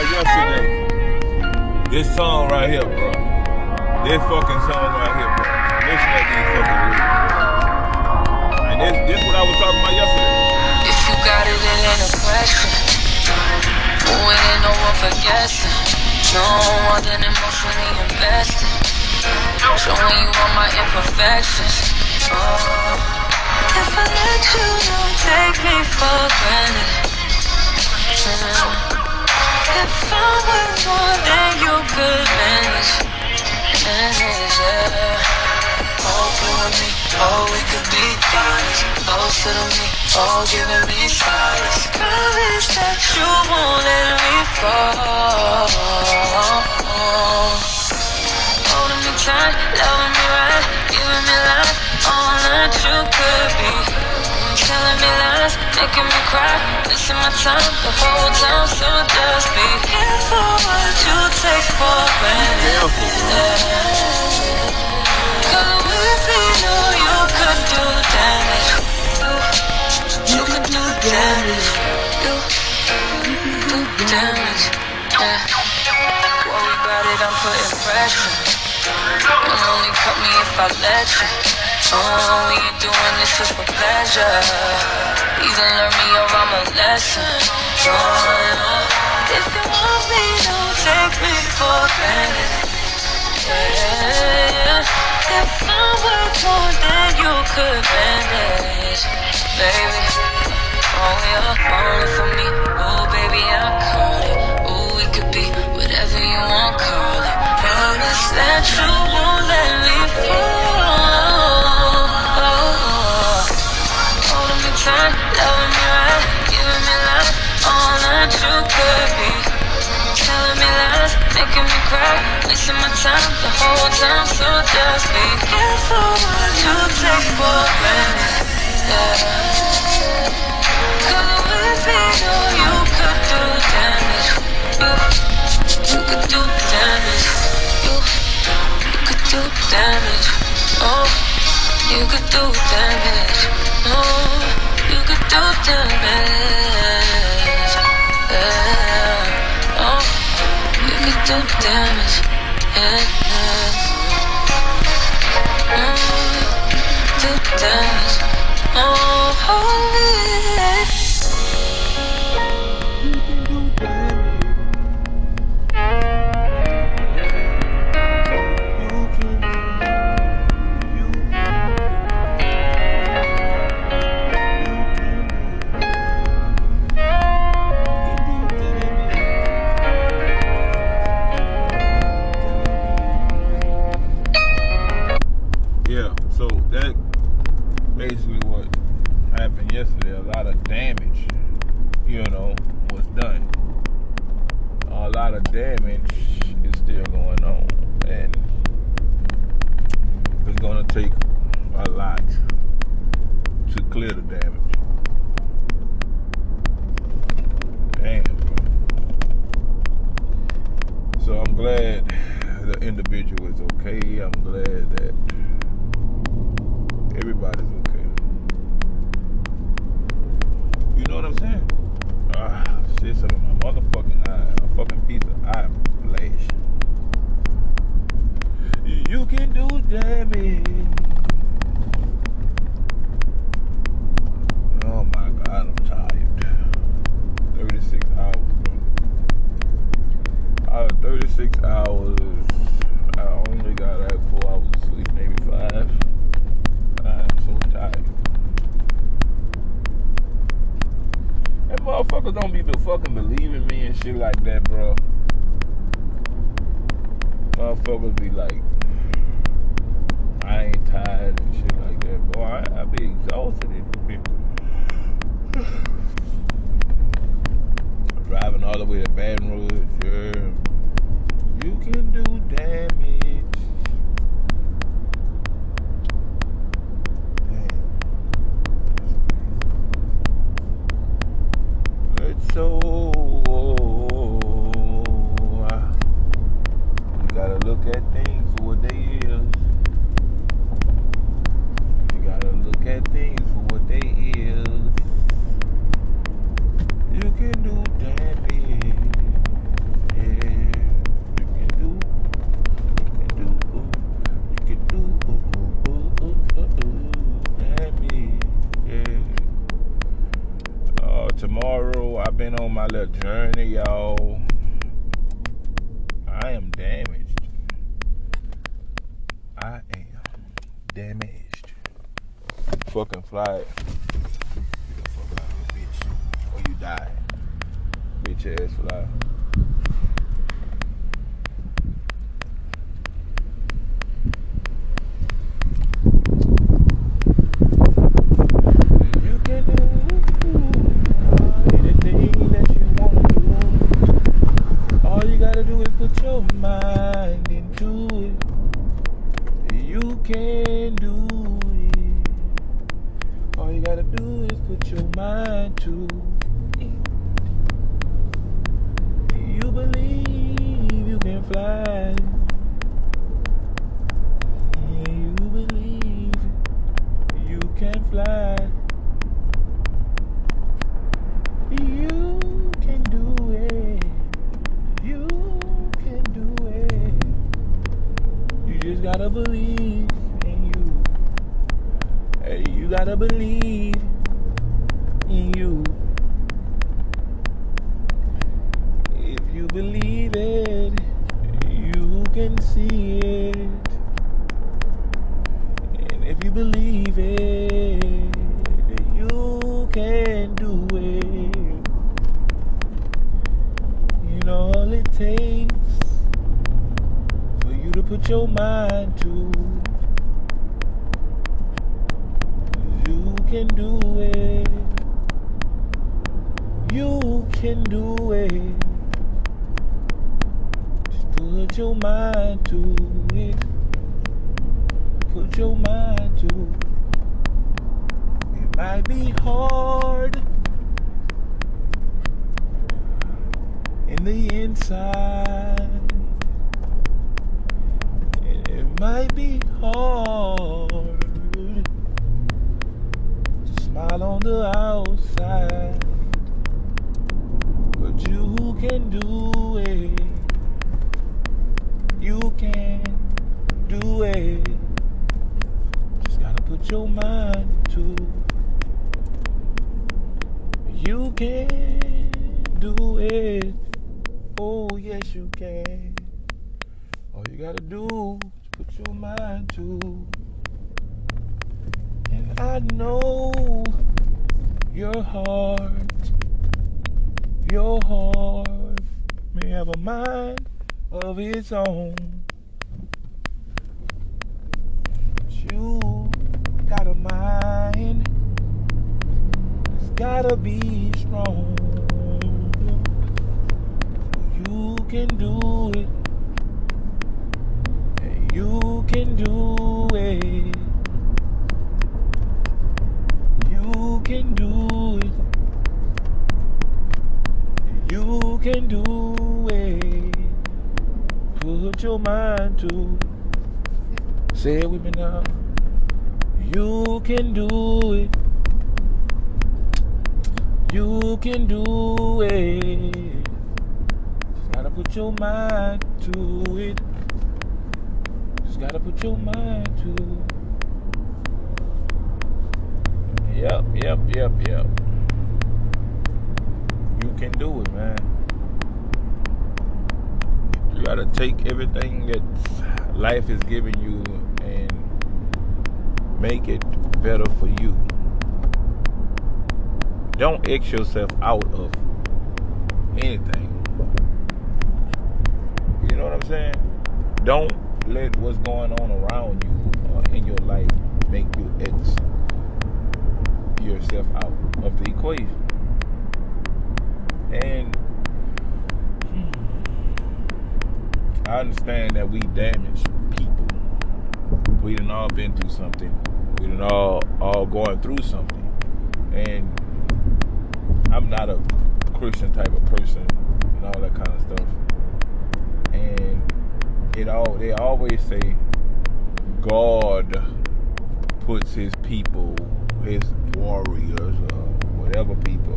about yesterday. This song right here, bro. This fucking song right here, bro. Listen to these fucking lyrics. And this, this what I was talking about yesterday. If you got it, it ain't a question. Oh, it ain't no one for guessing. No more than emotionally invested. Showing you all my imperfections. Oh. If I let you, don't take me for granted. Mm. If I was more than you could oh, we could be honest. Me, giving me solace. That you won't let me fall. Holding me tight, loving me right, giving me life, all that you could be. Telling me lies, making me cry, my time the whole time. So just be careful what you take for granted. Cause with me, know you could do damage. You, you could do damage. You, you could do damage. Yeah. Worry about it, I'm putting pressure. You'll only cut me if I let you. Oh, ain't doing this just for pleasure. Either learn me or I'm a lesson. Oh, if you want me, don't take me for granted. Yeah. If I were more than you could manage, baby. Oh, you're falling for me. You could be. Telling me lies, making me cry, wasting my time the whole time. So just be careful what you take for granted. Yeah. Cause with me, know you could do damage. You, you could do damage. You, you could do damage. Oh, you could do damage. Oh, you could do damage. Do damage. Do uh, damage. Oh, yeah. Clear the damage. Damn, bro. So I'm glad the individual is okay. I'm glad that everybody's okay. You know what I'm saying? Ah, shit, some of my motherfucking eye, a fucking piece of eye flash. You can do damage. Oh my god, I'm tired. 36 hours, bro. Out of 36 hours, I only got like four hours of sleep, maybe five. I'm so tired. And motherfuckers don't be fucking me and shit like that, bro. Motherfuckers be like, I ain't tired and shit like that. Boy, I, I be exhausted. It be driving all the way to Baton Rouge, yeah. You can do damage. It's so. You gotta look at things for what they is. You gotta look at things for what they is. You can do damage. tomorrow I've little journey, y'all. I am damaged. I am damaged. Fucking fly. Get the fuck out of here, bitch. Or you die. Bitch ass fly. You can do anything that you want to do. All you gotta do is put your mind into it. You can do it. All you gotta do is put your mind to it. You believe you can fly. Yeah, you believe you can fly. You can do it. You can do it. You just gotta believe in you. Hey, you gotta believe in you. If you believe it, you can see it. And if you believe it, you can do it. You know all it takes for you to put your mind to. You can do it. You can do it. Just put your mind to it. Put your mind to it. Might be hard in the inside. And it might be hard to smile on the outside. But you can do it. You can do it. Just gotta put your mind to You can do it. Oh, yes, you can. All you gotta do your mind to. And I know your heart, your heart may have a mind of its own. But you got a mind, it's gotta be strong. You can do it. and You can do it. You can do it. You can do it. Put your mind to. Say it with me now. You can do it. You can do it. Gotta put your mind to it. Gotta put your mind to. Yep, yep, yep, yep. You can do it, man. You gotta take everything that life is giving you and make it better for you. Don't X yourself out of anything. You know what I'm saying? Don't let what's going on around you or in your life make you X yourself out of the equation. And I understand that we damage people. We done all been through something. We done all all going through something. And I'm not a Christian type of person and all that kind of stuff. And it all they always say God puts his people, his warriors, or whatever people,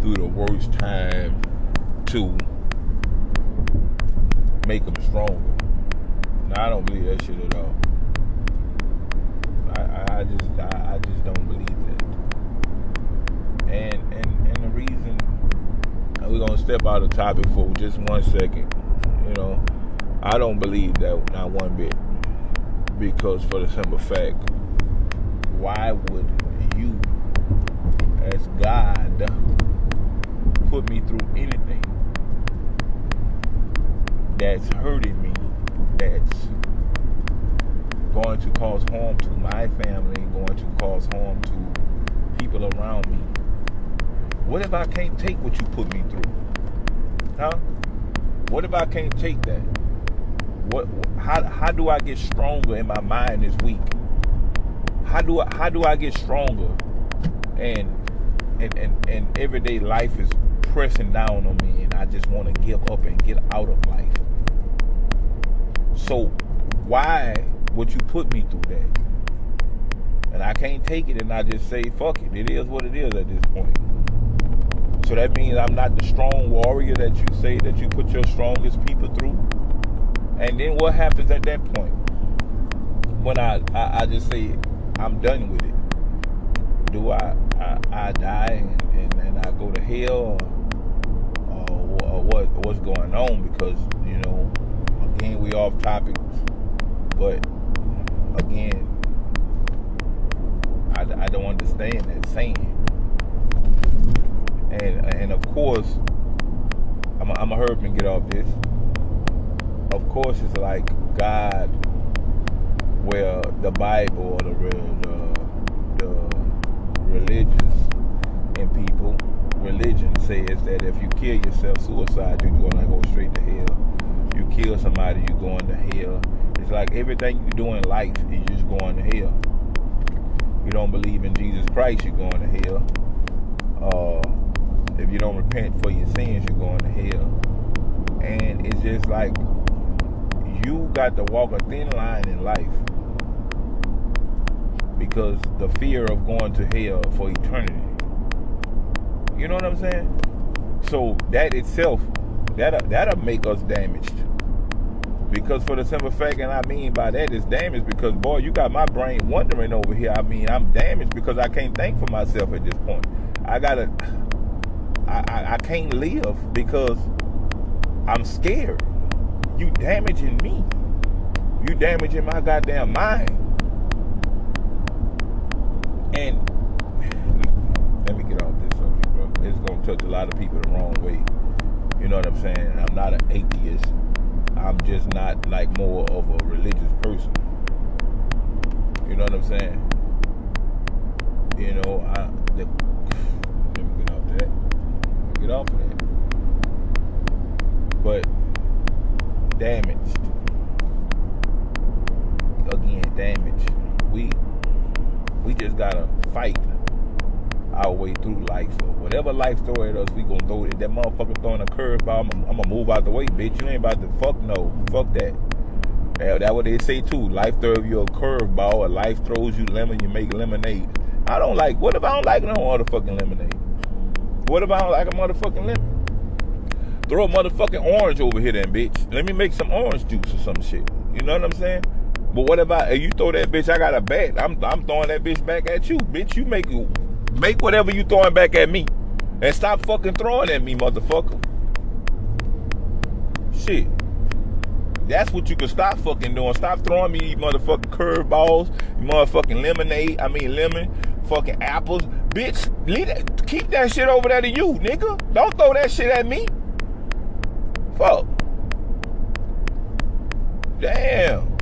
through the worst time to make them stronger. Now I don't believe that shit at all. I, I, I just I, I just don't believe that. And and and the reason we're gonna step out of topic for just one second. Know, I don't believe that not one bit. Because for the simple fact, why would you, as God, put me through anything that's hurting me, that's going to cause harm to my family, going to cause harm to people around me? What if I can't take what you put me through? Huh? What if I can't take that? What how how do I get stronger in my mind this week? How do I how do I get stronger? And and and, and everyday life is pressing down on me and I just want to give up and get out of life. So why would you put me through that? And I can't take it and I just say, fuck it. It is what it is at this point. So that means I'm not the strong warrior that you say that you put your strongest people through. And then what happens at that point? When I, I, I just say, I'm done with it. Do I, I, I die and, and, and, I go to hell or, or, or what what's going on? Because, you know, again, we off topic. But again, I, I don't understand that saying and and of course, I'm a, I'm a herb and get off this. Of course, it's like God, where the Bible or the the, the religious in people, religion says that if you kill yourself, suicide, you're gonna go straight to hell. You kill somebody, you're going to hell. It's like everything you do in life is just going to hell. You don't believe in Jesus Christ, you're going to hell. Uh, if you don't repent for your sins, you're going to hell. And it's just like you got to walk a thin line in life because the fear of going to hell for eternity. You know what I'm saying? So that itself, that that'll make us damaged. Because for the simple fact, and I mean by that is damaged because boy, you got my brain wondering over here. I mean, I'm damaged because I can't think for myself at this point. I gotta I, I, I can't live because I'm scared. You damaging me. You damaging my goddamn mind. And let me get off this subject, bro. It's gonna touch a lot of people the wrong way. You know what I'm saying? I'm not an atheist. I'm just not like more of a religious person. You know what I'm saying? You know, I the, get off of that. But damaged. Again, damaged. We we just gotta fight our way through life. So whatever life throw at us, we gonna throw it. That motherfucker throwing a curveball, I'm, gonna move out the way, bitch. You ain't about to fuck no. Fuck that. That, that what they say too. Life throws you a curveball, or life throws you lemon, you make lemonade. I don't like. What if I don't like no motherfucking lemonade? What about like a motherfucking lemon? Throw a motherfucking orange over here then, bitch. Let me make some orange juice or some shit. You know what I'm saying? But what about if you throw that bitch, I got a bat. I'm I'm throwing that bitch back at you. Bitch, you make make whatever you throwing back at me. And stop fucking throwing at me, motherfucker. Shit. That's what you can stop fucking doing. Stop throwing me these motherfucking curveballs, motherfucking lemonade, I mean lemon, fucking apples. Bitch, that, keep that shit over there to you, nigga. Don't throw that shit at me. Fuck. Damn.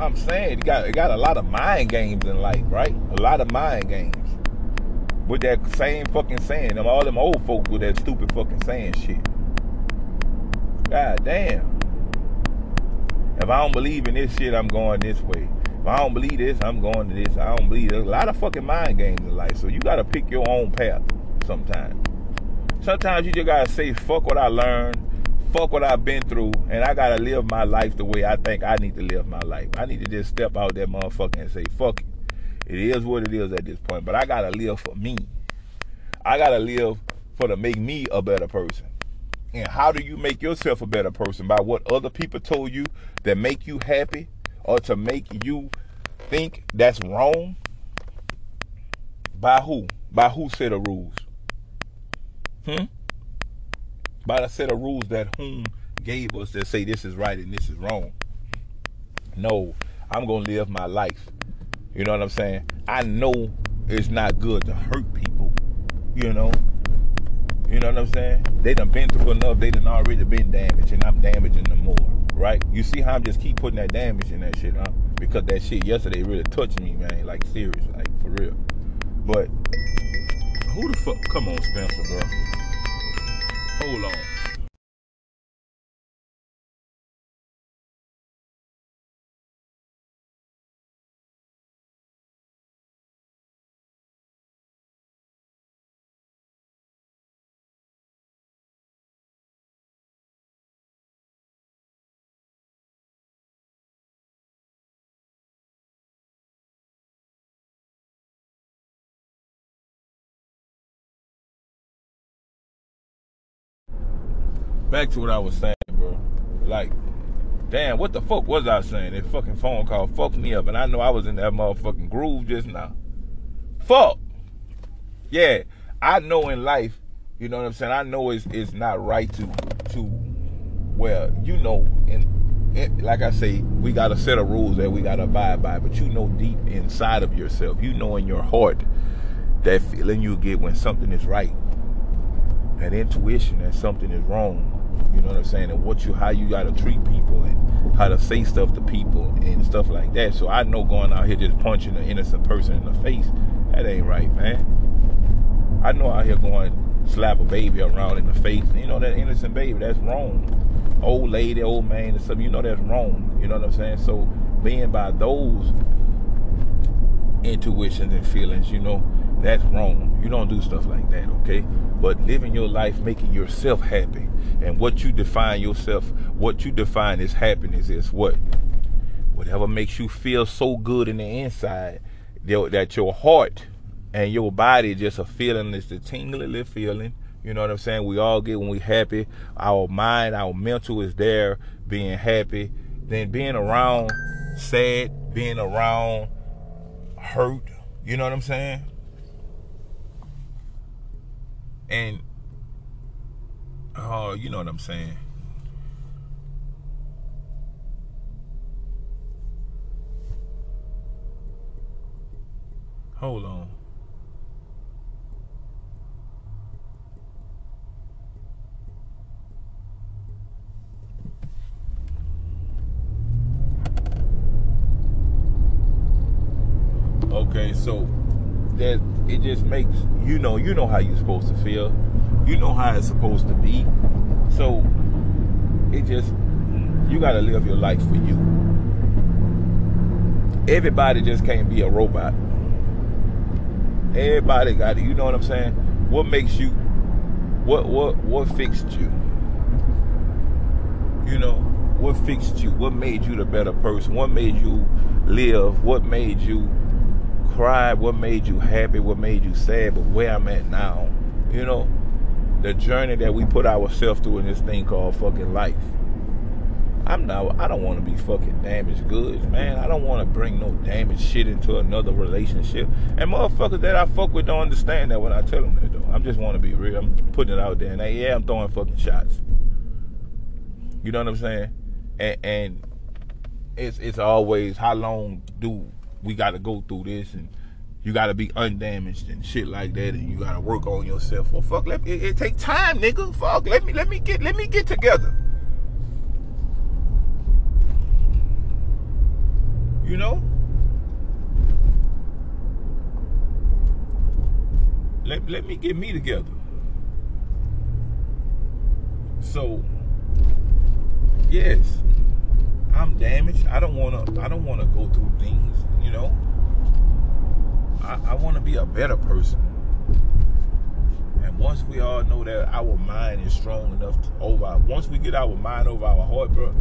I'm saying it got it got a lot of mind games in life, right? A lot of mind games. With that same fucking saying, them all them old folks with that stupid fucking saying shit. God damn. If I don't believe in this shit, I'm going this way. If I don't believe this, I'm going to this. I don't believe there's a lot of fucking mind games in life. So you gotta pick your own path sometimes. Sometimes you just gotta say, fuck what I learned, fuck what I've been through, and I gotta live my life the way I think I need to live my life. I need to just step out that motherfucker and say, fuck it. It is what it is at this point. But I gotta live for me. I gotta live for to make me a better person. And how do you make yourself a better person? By what other people told you that make you happy or to make you think that's wrong? By who? By who set of rules? Hmm? By the set of rules that whom gave us that say this is right and this is wrong. No, I'm gonna live my life. You know what I'm saying? I know it's not good to hurt people. You know? You know what I'm saying? They done been through enough, they done already been damaged, and I'm damaging them more. Right? You see how I'm just keep putting that damage in that shit, huh? Because that shit yesterday really touched me, man. Like serious, like for real. But who the fuck come on, Spencer, bro? Hold on. Back to what I was saying, bro. Like, damn, what the fuck was I saying? That fucking phone call fucked me up, and I know I was in that motherfucking groove just now. Fuck. Yeah, I know in life, you know what I'm saying. I know it's it's not right to to, well, you know, and like I say, we got a set of rules that we got to abide by. But you know deep inside of yourself, you know in your heart that feeling you get when something is right, that intuition that something is wrong you know what I'm saying? And what you how you gotta treat people and how to say stuff to people and stuff like that. So I know going out here just punching an innocent person in the face, that ain't right, man. I know out here going slap a baby around in the face. You know that innocent baby, that's wrong. Old lady, old man, and stuff, you know that's wrong. You know what I'm saying? So being by those intuitions and feelings, you know, that's wrong. You don't do stuff like that, okay? But living your life, making yourself happy, and what you define yourself, what you define as happiness is what? Whatever makes you feel so good in the inside that your heart and your body just a feeling, it's a tingly little feeling. You know what I'm saying? We all get when we happy. Our mind, our mental is there, being happy. Then being around sad, being around hurt. You know what I'm saying? And oh, you know what I'm saying. Hold on. Okay, so that it just makes you know you know how you're supposed to feel. You know how it's supposed to be. So it just you got to live your life for you. Everybody just can't be a robot. Everybody got it. You know what i'm saying? What makes you what what what fixed you? You know what fixed you? What made you the better person? What made you live? What made you cried, what made you happy, what made you sad, but where I'm at now. You know, the journey that we put ourselves through in this thing called fucking life. I'm not, I don't want to be fucking damaged goods, man. I don't want to bring no damaged shit into another relationship. And motherfuckers that I fuck with don't understand that when I tell them that, though. I just want to be real. I'm putting it out there. And yeah, I'm throwing fucking shots. You know what I'm saying? And, and it's it's always how long do we got to go through this and you got to be undamaged and shit like that and you got to work on yourself. Well fuck let me, it, it take time nigga. Fuck let me let me get let me get together. You know? Let, let me get me together. So yes damaged. I don't wanna I don't wanna go through things, you know. I, I wanna be a better person. And once we all know that our mind is strong enough to over once we get our mind over our heart, bro,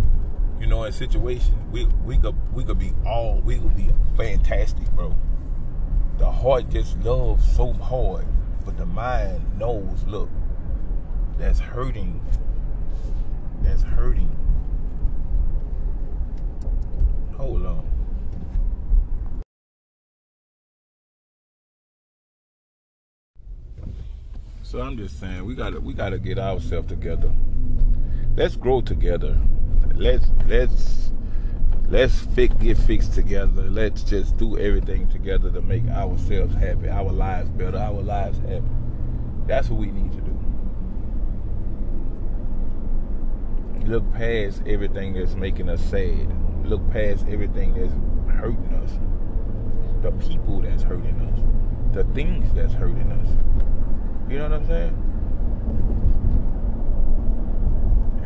you know, in situations, we we could we could be all we could be fantastic, bro. The heart just loves so hard, but the mind knows, look, that's hurting. That's hurting Hold on. So I'm just saying we gotta we gotta get ourselves together. Let's grow together. Let's let's let's fix, get fixed together. Let's just do everything together to make ourselves happy, our lives better, our lives happy. That's what we need to do. Look past everything that's making us sad. Look past everything that's hurting us. The people that's hurting us. The things that's hurting us. You know what I'm saying?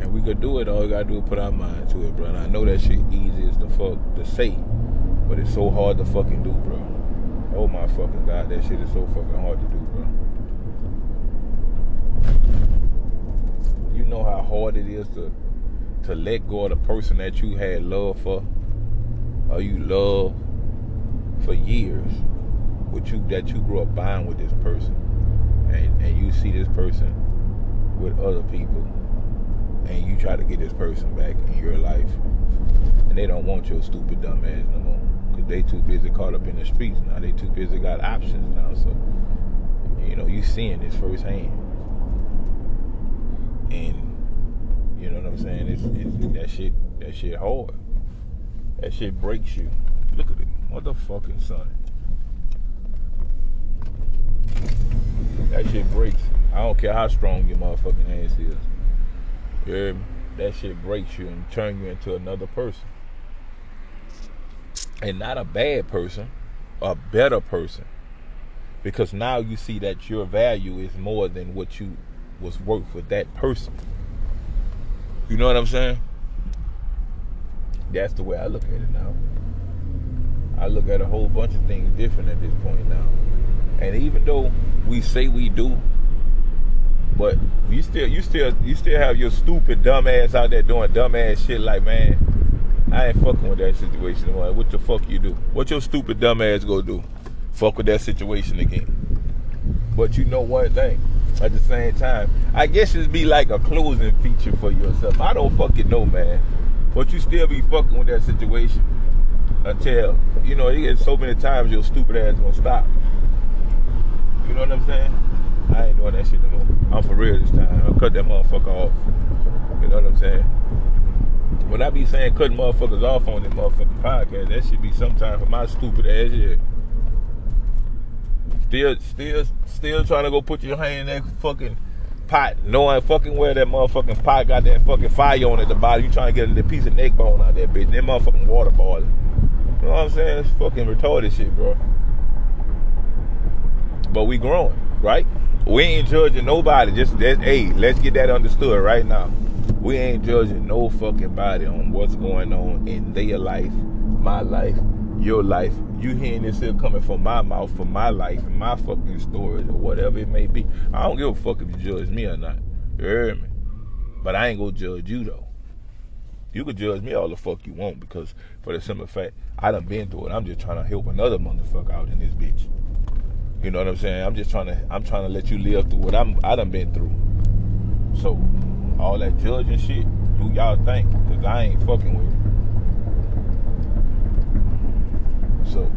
And we could do it, all we gotta do is put our mind to it, bro. And I know that shit easy as the fuck to say, but it's so hard to fucking do, bro. Oh my fucking god, that shit is so fucking hard to do, bro. You know how hard it is to to let go of the person that you had love for, or you love for years, with you that you grew up buying with this person, and and you see this person with other people and you try to get this person back in your life, and they don't want your stupid dumb ass no more, because they too busy caught up in the streets now. They too busy got options now. So, you know, you seeing this firsthand, and you know what I'm saying? It's, it's that shit. That shit hard. That shit breaks you. Look at it, motherfucking son. That shit breaks. I don't care how strong your motherfucking ass is. Yeah, that shit breaks you and turn you into another person. And not a bad person, a better person. Because now you see that your value is more than what you was worth with that person. You know what I'm saying? That's the way I look at it now. I look at a whole bunch of things different at this point now. And even though we say we do, but you still, you still, you still have your stupid dumb ass out there doing dumb ass shit. Like, man, I ain't fucking with that situation. Like, what the fuck you do? What your stupid dumb ass go do? Fuck with that situation again. But you know one thing. At the same time, I guess it'd be like a closing feature for yourself. I don't fucking know, man. But you still be fucking with that situation until you know you get so many times your stupid ass gonna stop. You know what I'm saying? I ain't doing that shit no more. I'm for real this time. I'll cut that motherfucker off. You know what I'm saying? When I be saying cutting motherfuckers off on this motherfucking podcast, that should be sometime for my stupid ass shit. Still, still, still trying to go put your hand in that fucking pot, knowing fucking where that motherfucking pot got that fucking fire on at the bottom. You trying to get a piece of neck bone out there, bitch. And that motherfucking water boiling. You know what I'm saying? It's fucking retarded shit, bro. But we growing, right? We ain't judging nobody. Just that, hey, let's get that understood right now. We ain't judging no fucking body on what's going on in their life, my life, your life. You hearing this here coming from my mouth, from my life, and my fucking stories, or whatever it may be. I don't give a fuck if you judge me or not. You hear me? But I ain't gonna judge you though. You can judge me all the fuck you want because for the simple fact I done been through it. I'm just trying to help another motherfucker out in this bitch. You know what I'm saying? I'm just trying to I'm trying to let you live through what I'm I done been through. So all that judging shit, who y'all think? Cause I ain't fucking with it. So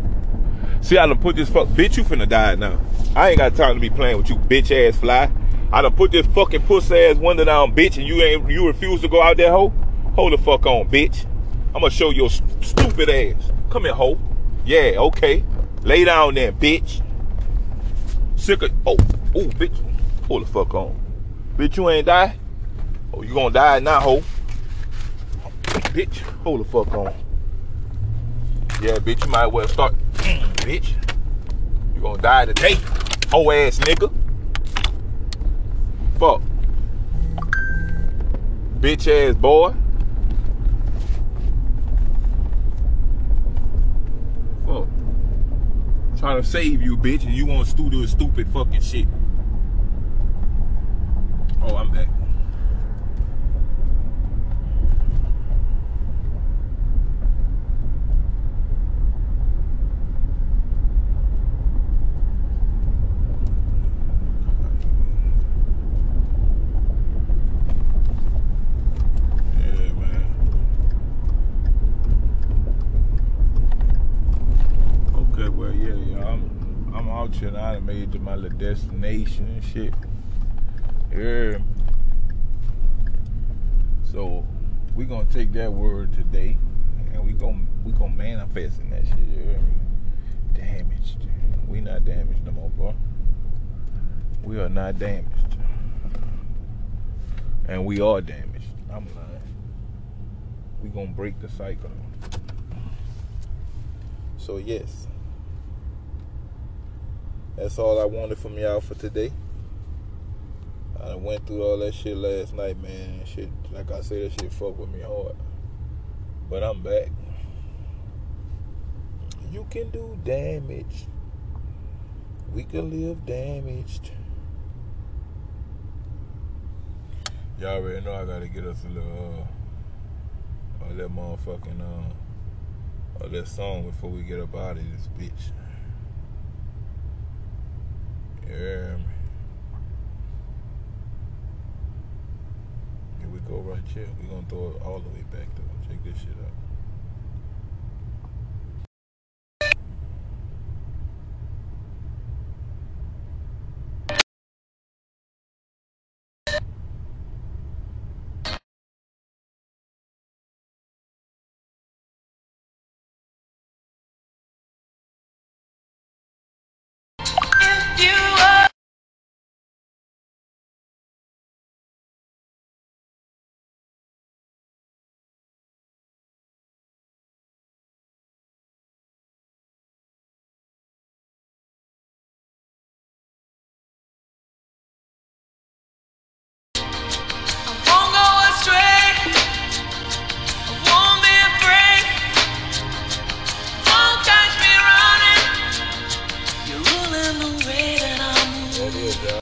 see I done put this fuck bitch you finna die now. I ain't got time to be playing with you bitch ass fly. I done put this fucking puss ass window down bitch and you ain't you refuse to go out there hoe? Hold the fuck on, bitch. I'm gonna show your stupid ass. Come here, hoe. Yeah, okay. Lay down there, bitch. Sick of, oh, oh, bitch. Hold the fuck on. Bitch, you ain't die? Oh, you gonna die now, ho. Bitch, hold the fuck on. Yeah, bitch, you might as well start. Bitch. You gonna die today. Hoe ass nigga. Fuck. Bitch ass boy. Fuck trying to save you, bitch, and you want to do this stupid fucking shit. Oh, I'm back. Made it to my little destination and shit. Yeah. So we gonna take that word today, and we gonna we gonna manifest in that shit. You hear me? Damaged. We not damaged no more, bro. We are not damaged, and we are damaged. I'm lying. We gonna break the cycle. So yes, that's all I wanted from y'all for today. I went through all that shit last night, man. Shit, like I said, that shit fucked with me hard. But I'm back. You can do damage. We can live damaged. Y'all already know I gotta get us a little, uh, a little motherfucking, uh, a little song before we get up out of this bitch. Yeah. Here we go right here. we gonna throw it all the way back though. Check this shit out.